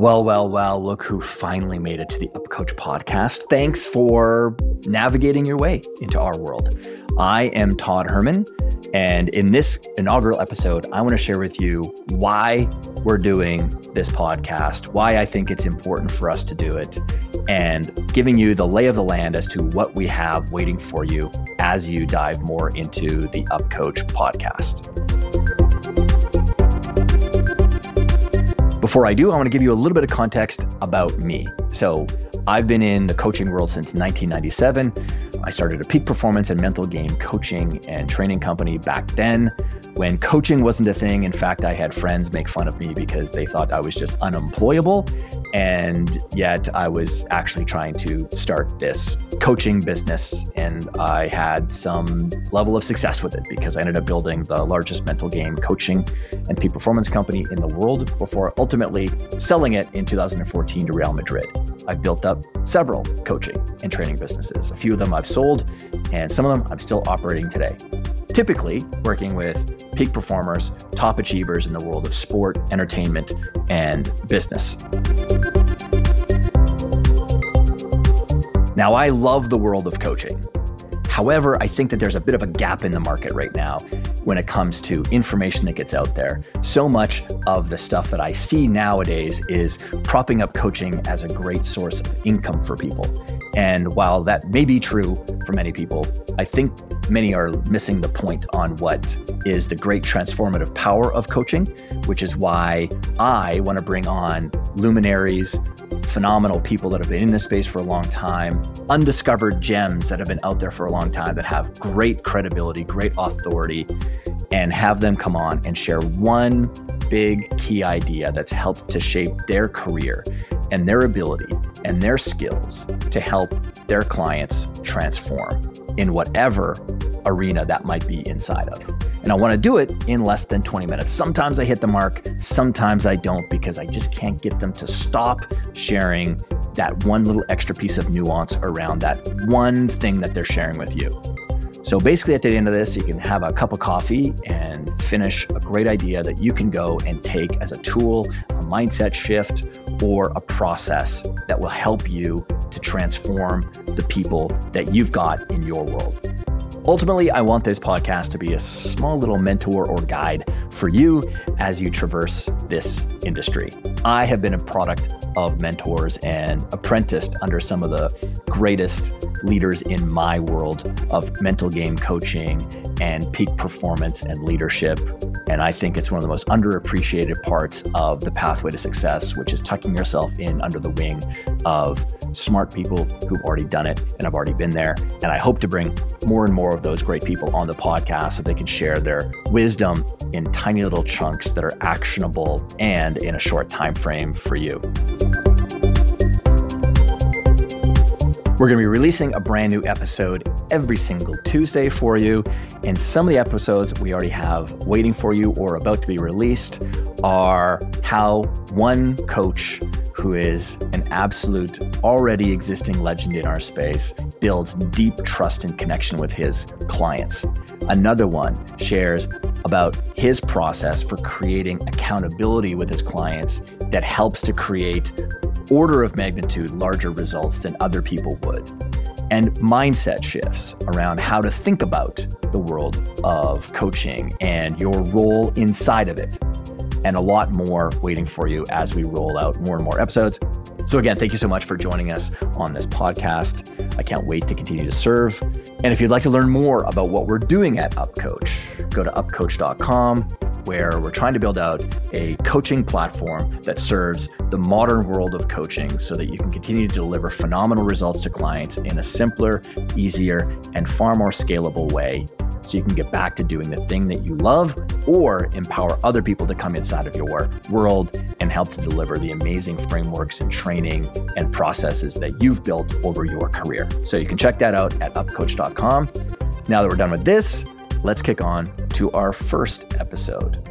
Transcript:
Well, well, well, look who finally made it to the UpCoach podcast. Thanks for navigating your way into our world. I am Todd Herman, and in this inaugural episode, I want to share with you why we're doing this podcast, why I think it's important for us to do it, and giving you the lay of the land as to what we have waiting for you as you dive more into the UpCoach podcast. Before I do, I want to give you a little bit of context about me. So, I've been in the coaching world since 1997. I started a peak performance and mental game coaching and training company back then when coaching wasn't a thing. In fact, I had friends make fun of me because they thought I was just unemployable. And yet I was actually trying to start this coaching business. And I had some level of success with it because I ended up building the largest mental game coaching and peak performance company in the world before ultimately selling it in 2014 to Real Madrid. I've built up several coaching and training businesses. A few of them I've sold, and some of them I'm still operating today. Typically, working with peak performers, top achievers in the world of sport, entertainment, and business. Now, I love the world of coaching. However, I think that there's a bit of a gap in the market right now when it comes to information that gets out there. So much of the stuff that I see nowadays is propping up coaching as a great source of income for people. And while that may be true for many people, I think many are missing the point on what is the great transformative power of coaching, which is why I want to bring on luminaries, phenomenal people that have been in this space for a long time, undiscovered gems that have been out there for a long time that have great credibility, great authority, and have them come on and share one big key idea that's helped to shape their career and their ability and their skills to help their clients transform in whatever arena that might be inside of. And I want to do it in less than 20 minutes. Sometimes I hit the mark, sometimes I don't because I just can't get them to stop sharing that one little extra piece of nuance around that one thing that they're sharing with you. So basically, at the end of this, you can have a cup of coffee and finish a great idea that you can go and take as a tool, a mindset shift, or a process that will help you to transform the people that you've got in your world. Ultimately, I want this podcast to be a small little mentor or guide for you as you traverse this industry. I have been a product of mentors and apprenticed under some of the greatest leaders in my world of mental game coaching and peak performance and leadership. And I think it's one of the most underappreciated parts of the pathway to success, which is tucking yourself in under the wing of smart people who've already done it and have already been there. And I hope to bring more and more of those great people on the podcast so they can share their wisdom in tiny little chunks that are actionable and in a short time frame for you. We're going to be releasing a brand new episode every single Tuesday for you. And some of the episodes we already have waiting for you or about to be released are how one coach who is an absolute already existing legend in our space builds deep trust and connection with his clients. Another one shares about his process for creating accountability with his clients that helps to create order of magnitude larger results than other people would, and mindset shifts around how to think about the world of coaching and your role inside of it, and a lot more waiting for you as we roll out more and more episodes. So, again, thank you so much for joining us on this podcast. I can't wait to continue to serve. And if you'd like to learn more about what we're doing at UpCoach, go to upcoach.com where we're trying to build out a coaching platform that serves the modern world of coaching so that you can continue to deliver phenomenal results to clients in a simpler, easier, and far more scalable way so you can get back to doing the thing that you love or empower other people to come inside of your world and help to deliver the amazing frameworks and training and processes that you've built over your career. So you can check that out at upcoach.com. Now that we're done with this, let's kick on to our first episode.